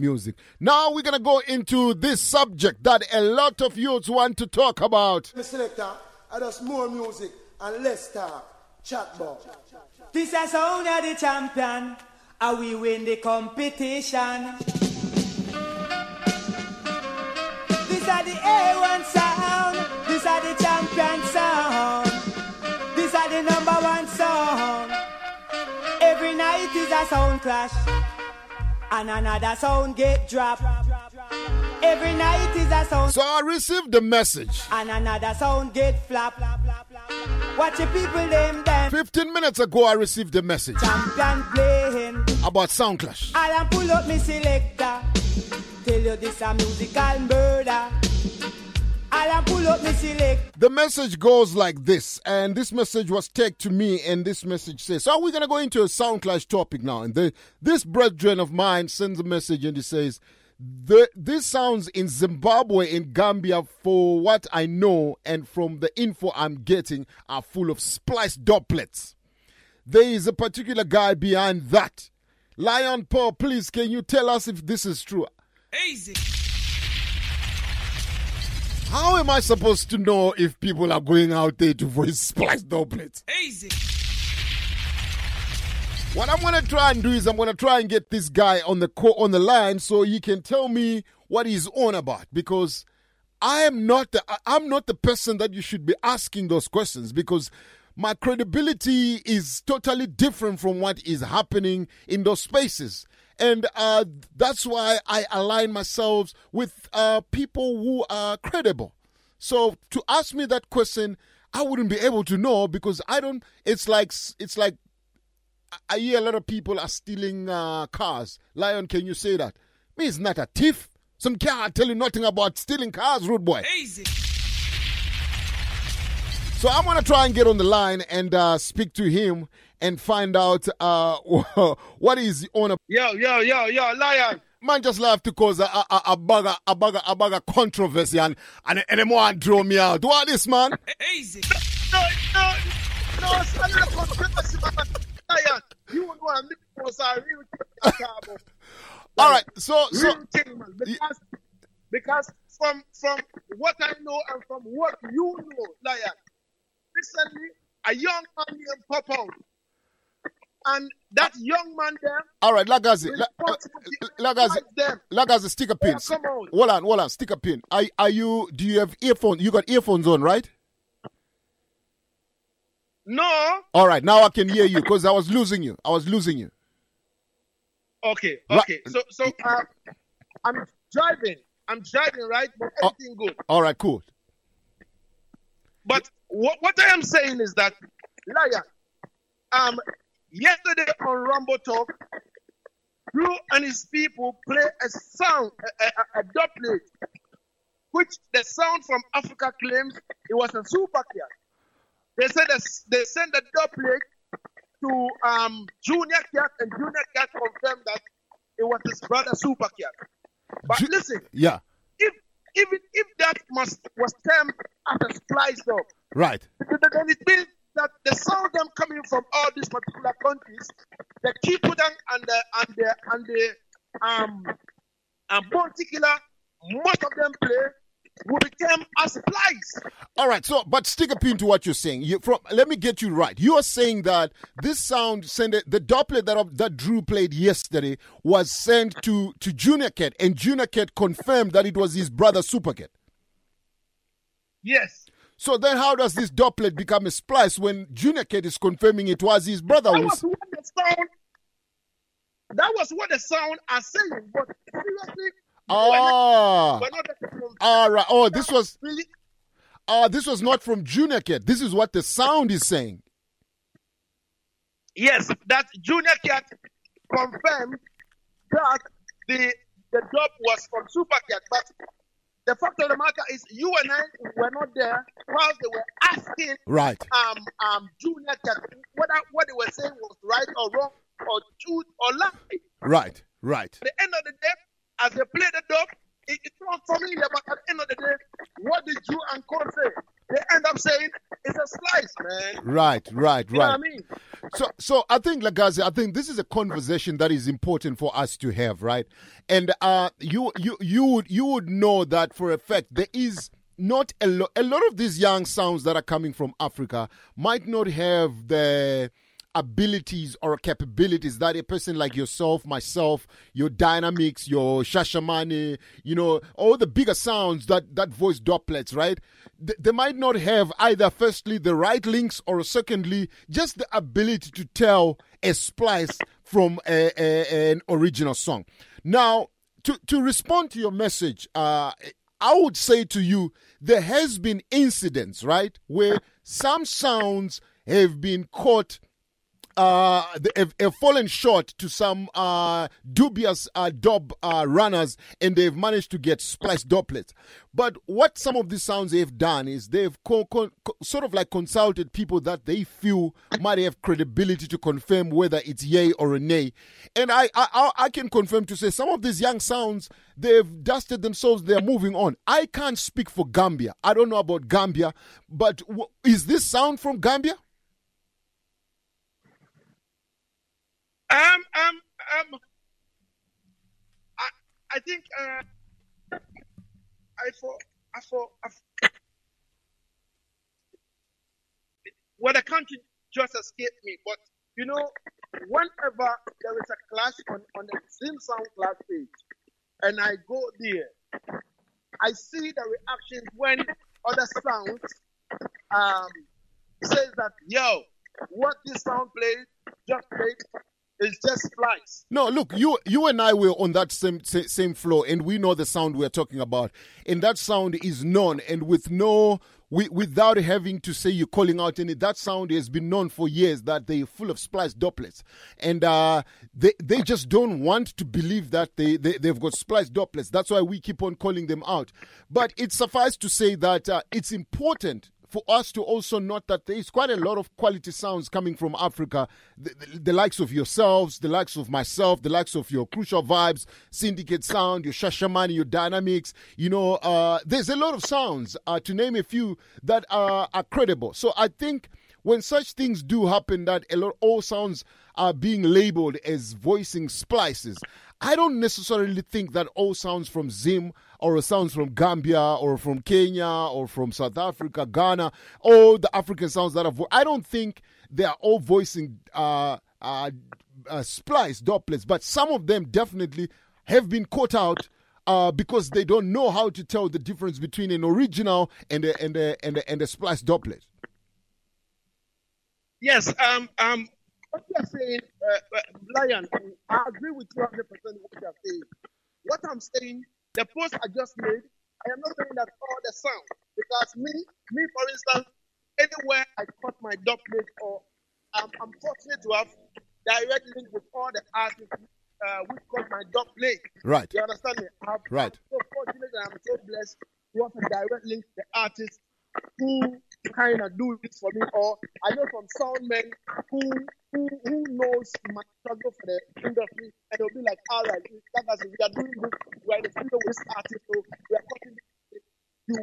music. Now we're gonna go into this subject that a lot of youths want to talk about. Mr. selector, and us more music and less talk. Chat about. This is sound of the champion, and we win the competition. This are the A1 sound, this are the champion sound. This are the number one sound. Every night is a sound clash, and another sound get dropped. Every night is a sound. So I received the message. And another sound get flap. Watch the people them them. 15 minutes ago, I received the message. Champion playing. About Sound Clash. I am pull up me selector. Tell you this a musical murder. The message goes like this, and this message was taken to me, and this message says, So we're gonna go into a Sound Clash topic now. And the, this brethren of mine sends a message and he says, the, this sounds in Zimbabwe in Gambia, for what I know and from the info I'm getting, are full of spliced dubplates. There is a particular guy behind that. Lion Paw, please, can you tell us if this is true? Easy. How am I supposed to know if people are going out there to voice splice dubplates? Easy. What I'm gonna try and do is I'm gonna try and get this guy on the co- on the line so he can tell me what he's on about because I am not the I'm not the person that you should be asking those questions because my credibility is totally different from what is happening in those spaces. And uh, that's why I align myself with uh, people who are credible. So to ask me that question, I wouldn't be able to know because I don't. It's like it's like I hear a lot of people are stealing uh, cars. Lion, can you say that? Me, is not a thief. Some car tell you nothing about stealing cars, rude boy. Easy. So I'm gonna try and get on the line and uh, speak to him and find out uh, what is on a Yo, yo, yo, yo, lion. man just love to cause a a, a, a bugger a bugger a bugger controversy and and and them want to draw me out. What this man? Easy. No, no, no, it's not a controversy, man. Lion, you would want to was a real thing, Cabo. All right, so so Real thing, man. Because, because from from what I know and from what you know, lion, recently a young man named Pop out. And that young man there, all right, Lagazee, La- uh, responsible Lagazee. Lagazee, stick a pin. Yeah, come on. Hold on, hold on, stick a pin. Are are you? Do you have earphones? You got earphones on, right? No. All right, now I can hear you because I was losing you. I was losing you. Okay, Right. okay. So so uh, I'm driving. I'm driving, right? But Oh. everything good. All right, cool. But what, what I am saying is that Lion, um, yesterday on Rumble Talk, Drew and his people play a sound, a, a, a dubplate, which the sound from Africa claims it was a super cat. They said they sent the dubplate to um, Junior Cat, and Junior Cat confirmed that it was his brother Super Cat. But Ju- listen, Yeah, if even if that must was termed as a splice up, right. then it means that the sound them coming from all these particular countries, the Kipudan and the and the and the um and particular most of them play will become a splice. All right. So, but stick a pin to what you're saying. You, from let me get you right. You are saying that this sound sent the dubplate that that Drew played yesterday was sent to to Junior Cat, and Junior Cat confirmed that it was his brother Super Cat. Yes. So then, how does this dubplate become a splice when Junior Cat is confirming it was his brother? That was what the sound that was what the sound are saying, but seriously, Ah, we're not getting from all right. Oh, this was ah, this was not from Junior Cat. This is what the sound is saying. Yes, that Junior Cat confirmed that the the job was from Super Cat, but the fact of the matter is, you and I were not there whilst they were asking Right. um um Junior whether what they were saying was right or wrong or truth or lie. Right. Right. At the end of the day, as they play the dog, it, it's not familiar, but at the end of the day, what did you and Cole say? They end up saying it's a slice, man. Right. Right. You know what Right. I mean? So, so I think, Lagazee, I think this is a conversation that is important for us to have, right? And uh, you, you, you would, you would know that for a fact there is not a lot. A lot of these young sounds that are coming from Africa might not have the abilities or capabilities that a person like yourself, myself, your dynamics, your shashamani, you know, all the bigger sounds that that voice dubplates, right? They, they might not have either firstly the right links or secondly just the ability to tell a splice from a, a, an original song. Now, to to respond to your message, uh, I would say to you, there has been incidents, right, where some sounds have been caught uh, have, fallen short to some uh, dubious uh, dub uh, runners and they've managed to get splice dubplates. But what some of these sounds they've done is they've co- co- sort of like consulted people that they feel might have credibility to confirm whether it's yay or a nay. And I, I, I can confirm to say some of these young sounds, they've dusted themselves, they're moving on. I can't speak for Gambia. I don't know about Gambia, but w- is this sound from Gambia? Um, um, um, I, I think, uh, I for, I for, I for, well, the country just escaped me, but you know, whenever there is a clash on, on the Zim Sound class page, and I go there, I see the reactions when other sounds um says that yo, what this sound played just played it's just splice. No, look, you you and I were on that same same floor, and we know the sound we're talking about. And that sound is known, and with no we, without having to say you're calling out any, that sound has been known for years that they're full of splice dubplates. And uh, they, they just don't want to believe that they, they, they've got splice dubplates. That's why we keep on calling them out. But it suffices to say that uh, it's important for us to also note that there is quite a lot of quality sounds coming from Africa. The, the, the, likes of yourselves, the likes of myself, the likes of your Crucial Vibes, Syndicate Sound, your Shashamani, your Dynamics. You know, uh, there's a lot of sounds, uh, to name a few, that are, are credible. So I think when such things do happen, that a lot all sounds are being labeled as voicing splices. I don't necessarily think that all sounds from Zim or sounds from Gambia or from Kenya or from South Africa, Ghana, all the African sounds that are. I don't think they are all voicing uh, uh, uh, splice but some of them definitely have been caught out. Uh, because they don't know how to tell the difference between an original and a, and a, and a, and a splice dubplate. Yes, um, um, what you're saying, uh, uh, Lion, I agree with you 100% what you're saying. What I'm saying, the post I just made, I am not saying that all the sound. Because me, me for instance, anywhere I cut my dubplate or um, I'm fortunate to have direct link with all the artists uh, which cut my dubplate. Right. You understand me? I'm, right. I'm so fortunate and I'm so blessed to have a direct link to the artists who kind of do this for me, or I know from some sound men who who who knows my struggle for the industry, and they'll be like, all right, that as we are doing this, we're in the with this artist, so we are cutting this. Do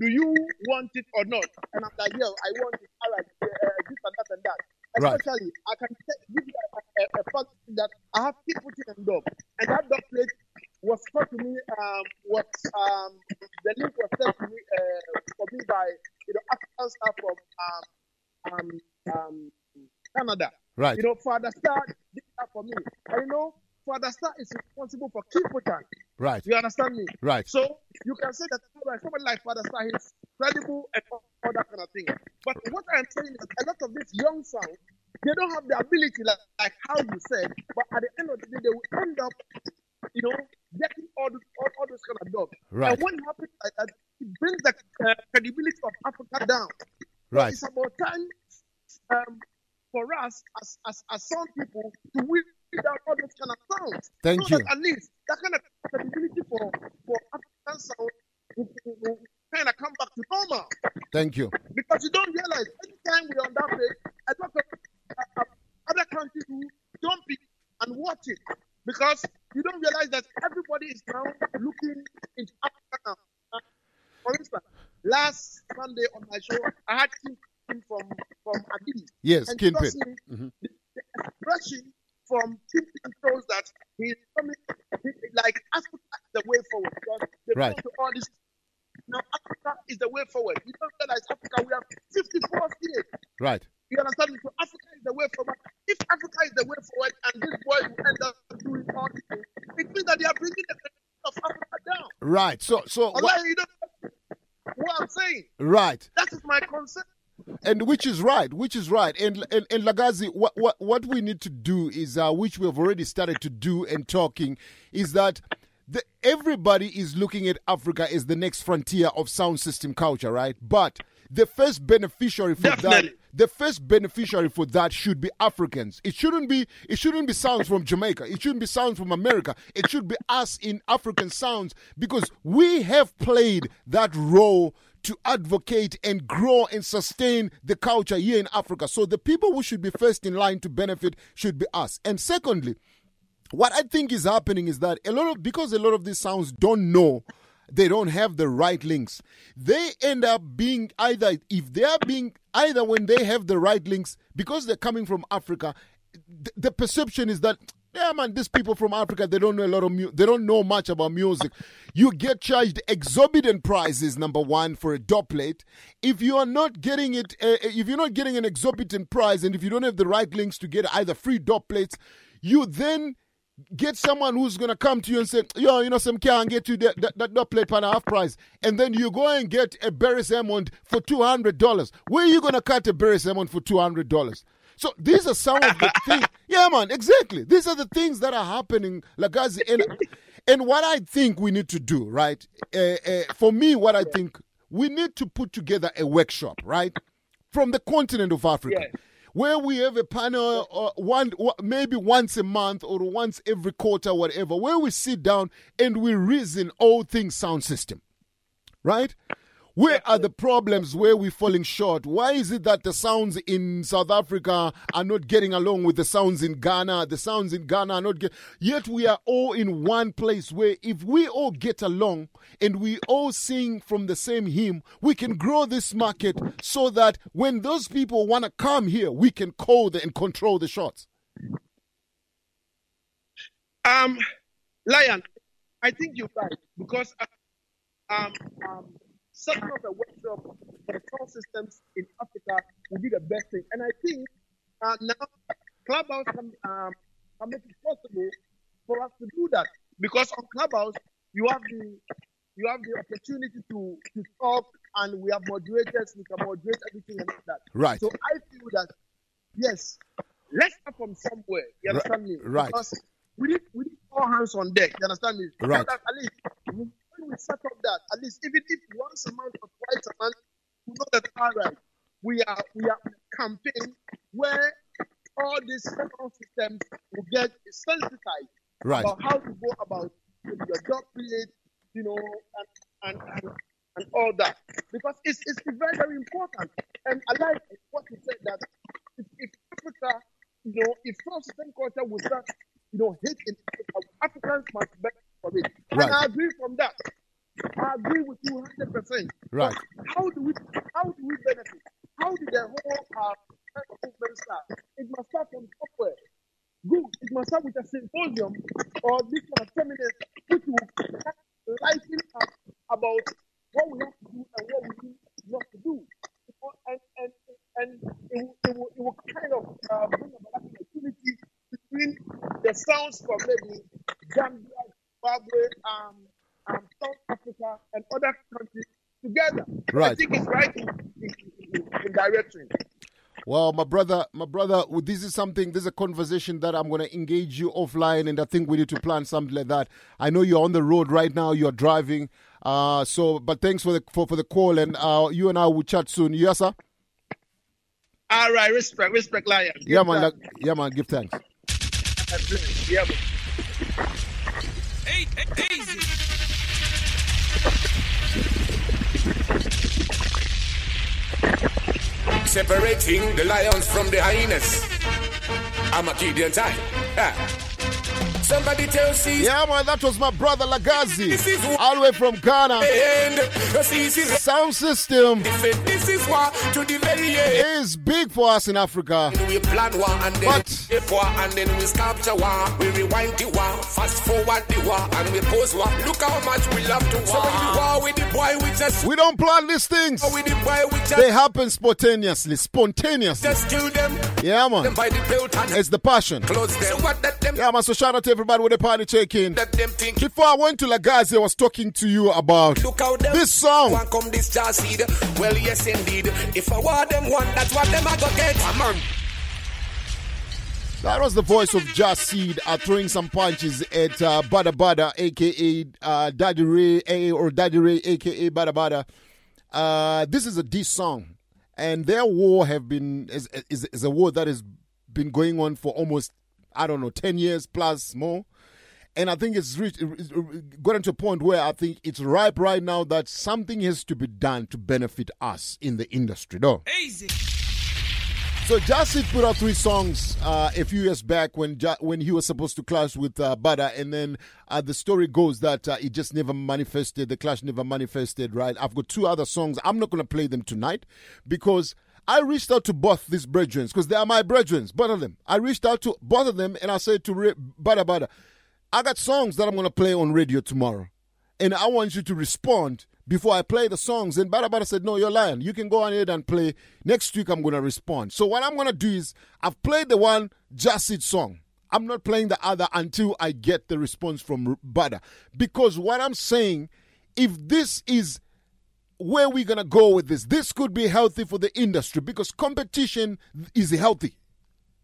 do you want it or not? And I'm like, yo, I want it. All right, uh, this and that and that. Especially, right. I can give you a, a, a fact that I have people in dog, and that dog plate was taught to me um, what um, the link was sent to me uh, for me by you know African staff from um, um, um, Canada. Right. You know, Father Star did that for me. And you know, Father Star is responsible for Kiputan. Right. You understand me? Right. So you can say that somebody like Father Star is credible and all that kind of thing. But what I'm saying is a lot of these young sounds, they don't have the ability like, like how you said, but at the end of the day, they will end up you know, all, those, all, all those kind of jobs. Right. And what happens, uh, it brings the uh, credibility of Africa down. Right. So it's about time um, for us as, as, as some people to weed out all those kind of sounds. Thank so you. at least that kind of credibility for, for African sound will, kind of come back to normal. Thank you. Because you don't realize anytime we're on that page, a lot of uh, uh, other countries who don't pick and watch it because you don't realize that everybody is now looking into Africa now. For instance, last Sunday on my show, I had Kim from from Agidi. Yes, Kingpin. trust me, forward because they Right. go to all this. Now Africa is the way forward. You don't realize Africa we have 54 states. Right. You understand me? So Africa is the way forward. If Africa is the way forward and these boys will end up doing all these things, it means that they are bringing the country of Africa down. Right. So so Allah, what, you don't what I'm saying. right. That is my concern. and which is right, which is right. And and, and Lagazee, what, what what we need to do is, uh, which we have already started to do and talking, is that the, everybody is looking at Africa as the next frontier of sound system culture, right? But the first beneficiary for that, the first beneficiary for that should be Africans. It shouldn't be it shouldn't be sounds from Jamaica. It shouldn't be sounds from America. It should be us in African sounds because we have played that role to advocate and grow and sustain the culture here in Africa. So the people who should be first in line to benefit should be us. And secondly, what I think is happening is that a lot of because a lot of these sounds don't know they don't have the right links. They end up being either if they are being either when they have the right links because they're coming from Africa, th- the perception is that yeah man these people from Africa they don't know a lot of mu- they don't know much about music. You get charged exorbitant prices number 1 for a dubplate. If you are not getting it uh, if you're not getting an exorbitant price and if you don't have the right links to get either free dubplates, you then get someone who's gonna come to you and say, yo, you know, some can get you that that, that, plate pan half price, and then you go and get a Beres Hammond for two hundred dollars. Where are you gonna cut a Beres Hammond for two hundred dollars? So these are some of the things. Yeah, man, exactly. These are the things that are happening, Lagazee, and and what I think we need to do, right? Uh, uh, for me, what I think we need to put together a workshop, right, from the continent of Africa Yes. Where we have a panel uh, one maybe once a month or once every quarter whatever where we sit down and we reason all things sound system. Right where are the problems where we're falling short? Why is it that the sounds in south africa are not getting along with the sounds in ghana? The sounds in ghana are not get yet we are all in one place where if we all get along and we all sing from the same hymn we can grow this market so that when those people want to come here we can call the, and control the shots. Um, Lion, I think you're right because uh, um, um, setting up a workshop for the sound systems in Africa would be the best thing. And I think uh, now Clubhouse can, um, can make it possible for us to do that because on Clubhouse you have the you have the opportunity to to talk and we have moderators we can moderate everything and all that. Right. So I feel that yes, let's start from somewhere. You Right, understand me? right. Because we need we need all hands on deck. You understand me? Right. at least we set up that, at least even if once a month or twice a month, we know that all right, we are we are on a campaign where all these systems will get sensitized Right. about how to go about your job period, you know, and and, and, and all that. Because it's, it's very, very important. And I like what you said that if, if Africa, you know, if sound system culture was not, you know, hit in Africa, Africans must benefit from it. Right. And I agree from that. I agree with you 100%. Right. How do we how do we benefit? How did the whole uh, movement start? It must start from somewhere. Good. It must start with a symposium or this kind of seminar which will lighten up what we have to do and what we need not to do. And and and it will, it will, it will kind of uh, bring about an unity between the sounds from maybe Zambia, Zimbabwe, um, um, South Africa, and other countries together. Right. I think it's right in, in, in, in direction. Well, my brother, my brother, this is something. This is a conversation that I'm going to engage you offline, and I think we need to plan something like that. I know you're on the road right now. You're driving. Uh, so, but thanks for the for, for the call, and uh, you and I will chat soon. Yes, sir. All right, respect, respect, lion. Yeah, man. Like, yeah, man. Give thanks. Yeah, man. Hey, hey, easy. Separating the lions from the hyenas. I'm a Gideon time. Yeah. Somebody tell C. Yeah, man, that was my brother Lagazee, all the way from Ghana. Sound system This is what to the very end. is big for us in Africa. We plan war and then But- war and then we capture war. We rewind the war, fast forward the war and we pause war. Look how much we love to war. So when we war with the boy, we just We don't plan these things. with the boy, we just They happen spontaneously, spontaneously. just kill them. Yeah, Them man. by the belt and It's the passion. close them. So what that them Yeah, man. So shout out to everybody with the party check-in. that them think. Before I went to Lagazee, I was talking to you about Look how them this song. One come this jazz seed. Well, yes indeed. If I want them one, that's what them I go get. Come on. That was the voice of Just Seed uh, throwing some punches at uh, Bada Bada, aka uh, Daddy Ray, A- or Daddy Ray, aka Bada Bada. Uh, this is a diss song, and their war have been is, is is a war that has been going on for almost I don't know ten years plus more. And I think it's reached, it's gotten to a point where I think it's ripe right now that something has to be done to benefit us in the industry, though. Easy. So Jasid put out three songs uh, a few years back when ja- when he was supposed to clash with uh, Bada, and then uh, the story goes that uh, it just never manifested. The clash never manifested. Right? I've got two other songs. I'm not going to play them tonight because I reached out to both these brethren because they are my brethren, both of them. I reached out to both of them and I said to Bada Bada, I got songs that I'm going to play on radio tomorrow, and I want you to respond before I play the songs. And Bada Bada said, No, you're lying. You can go ahead and play. Next week, I'm going to respond. So, what I'm going to do is, I've played the one Jasid song. I'm not playing the other until I get the response from Bada. Because what I'm saying, if this is where we're going to go with this, this could be healthy for the industry because competition is healthy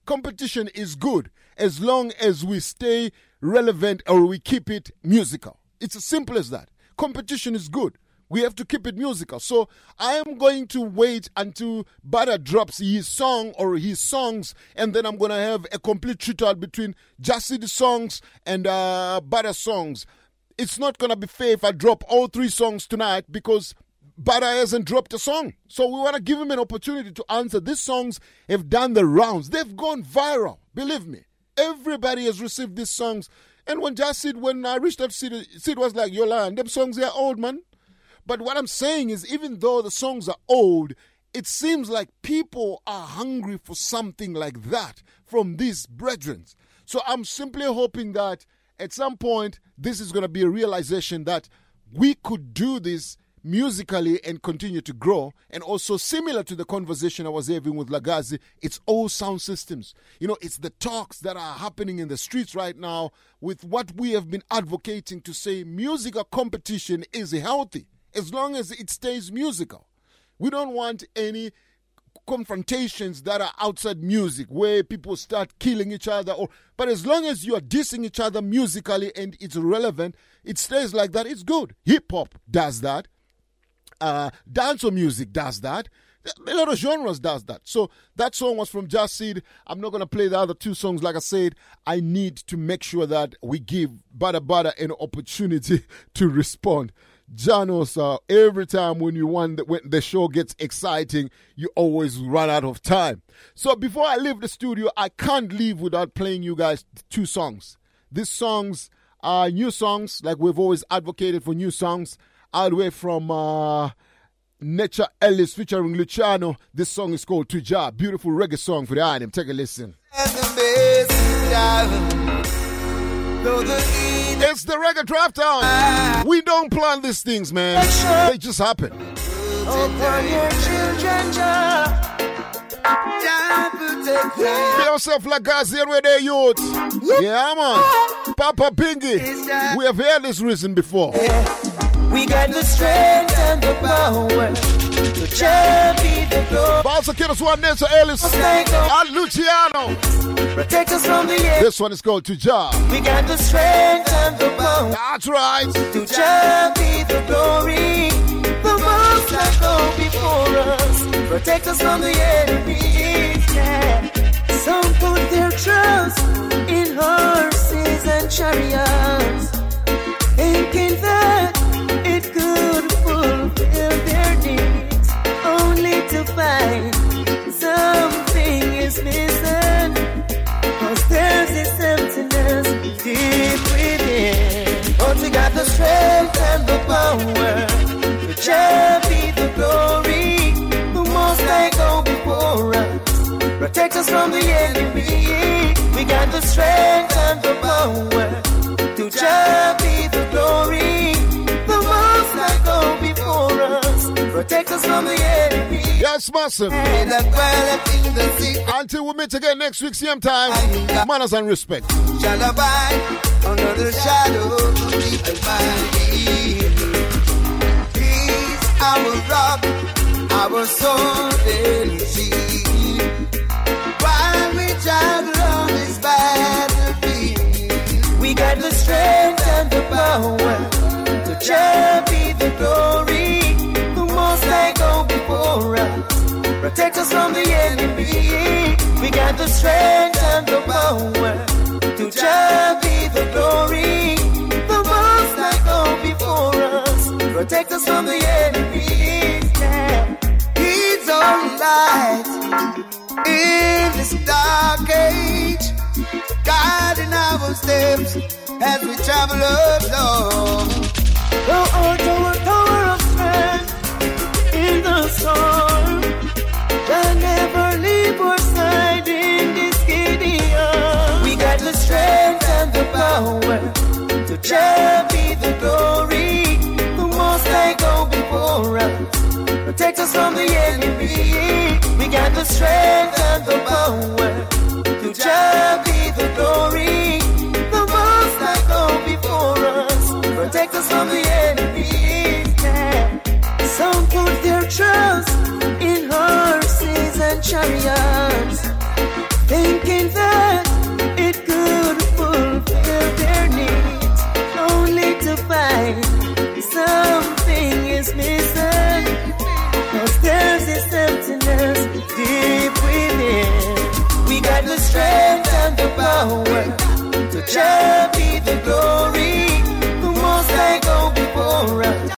competition is good as long as we stay relevant or we keep it musical. It's as simple as that. Competition is good. We have to keep it musical. So I am going to wait until Bada drops his song or his songs, and then I'm going to have a complete shootout between Jassidi songs and uh, Bada songs. It's not going to be fair if I drop all three songs tonight because Bada hasn't dropped a song. So we want to give him an opportunity to answer. These songs have done the rounds. They've gone viral. Believe me. Everybody has received these songs. And when Just Sid, when I reached out to Sid, Sid was like, You're. Them songs, they're old, man. But what I'm saying is, even though the songs are old, it seems like people are hungry for something like that from these brethren. So I'm simply hoping that at some point, this is going to be a realization that we could do this musically and continue to grow. And also, similar to the conversation I was having with Lagazee, it's all sound systems. You know, it's the talks that are happening in the streets right now with what we have been advocating to say musical competition is healthy as long as it stays musical. We don't want any confrontations that are outside music where people start killing each other or but as long as you are dissing each other musically and it's relevant it stays like that it's good hip hop does that uh dancehall music does that a lot of genres does that so that song was from Just Seed. i'm not going to play the other two songs like i said i need to make sure that we give bada bada an opportunity to respond Janos, uh, every time when you want, when the show gets exciting, you always run out of time. So before I leave the studio, I can't leave without playing you guys two songs. These songs are new songs, like we've always advocated for new songs, all the way from uh, Nature Ellis featuring Luciano. This song is called Tuja, beautiful reggae song for the item. Take a listen. It's the reggae draft time. We don't plan these things, man. They just happen. Be yourself like guys here where they youth. Yeah, man. Papa Bingy. We have heard this reason before. We got the strength and the power to champion the glory. Bouncer Kiddos One Nature Ellis and Luciano. Protect us from the air. This one is called to Tuja. We got the strength and the power That's right. to champion the glory. The most that go before us. Protect us from the enemies. Yeah. Some put their trust in horses and chariots, protect us from the enemy. We got the strength and the power to just be the glory. The most I go before us, protect us from the enemy. Yes, massive. And that dwelleth in the sea Until we meet again next week, same time. Manners and respect. shall abide under the shadow of the Almighty. He's our rock, our and the strength and the power to champion the glory. The most I go before us. Protect us from the enemy. We got the strength and the power to just be the glory. The most I go before us. Protect us from the enemy. Yeah. He's our light in this dark age, guiding our steps as we travel along. The tower, tower of strength in the storm. Shall never leave our side in this Gideon. We got the strength and the power to champion the glory. The most I go before us. Protect us from the enemy. We got the strength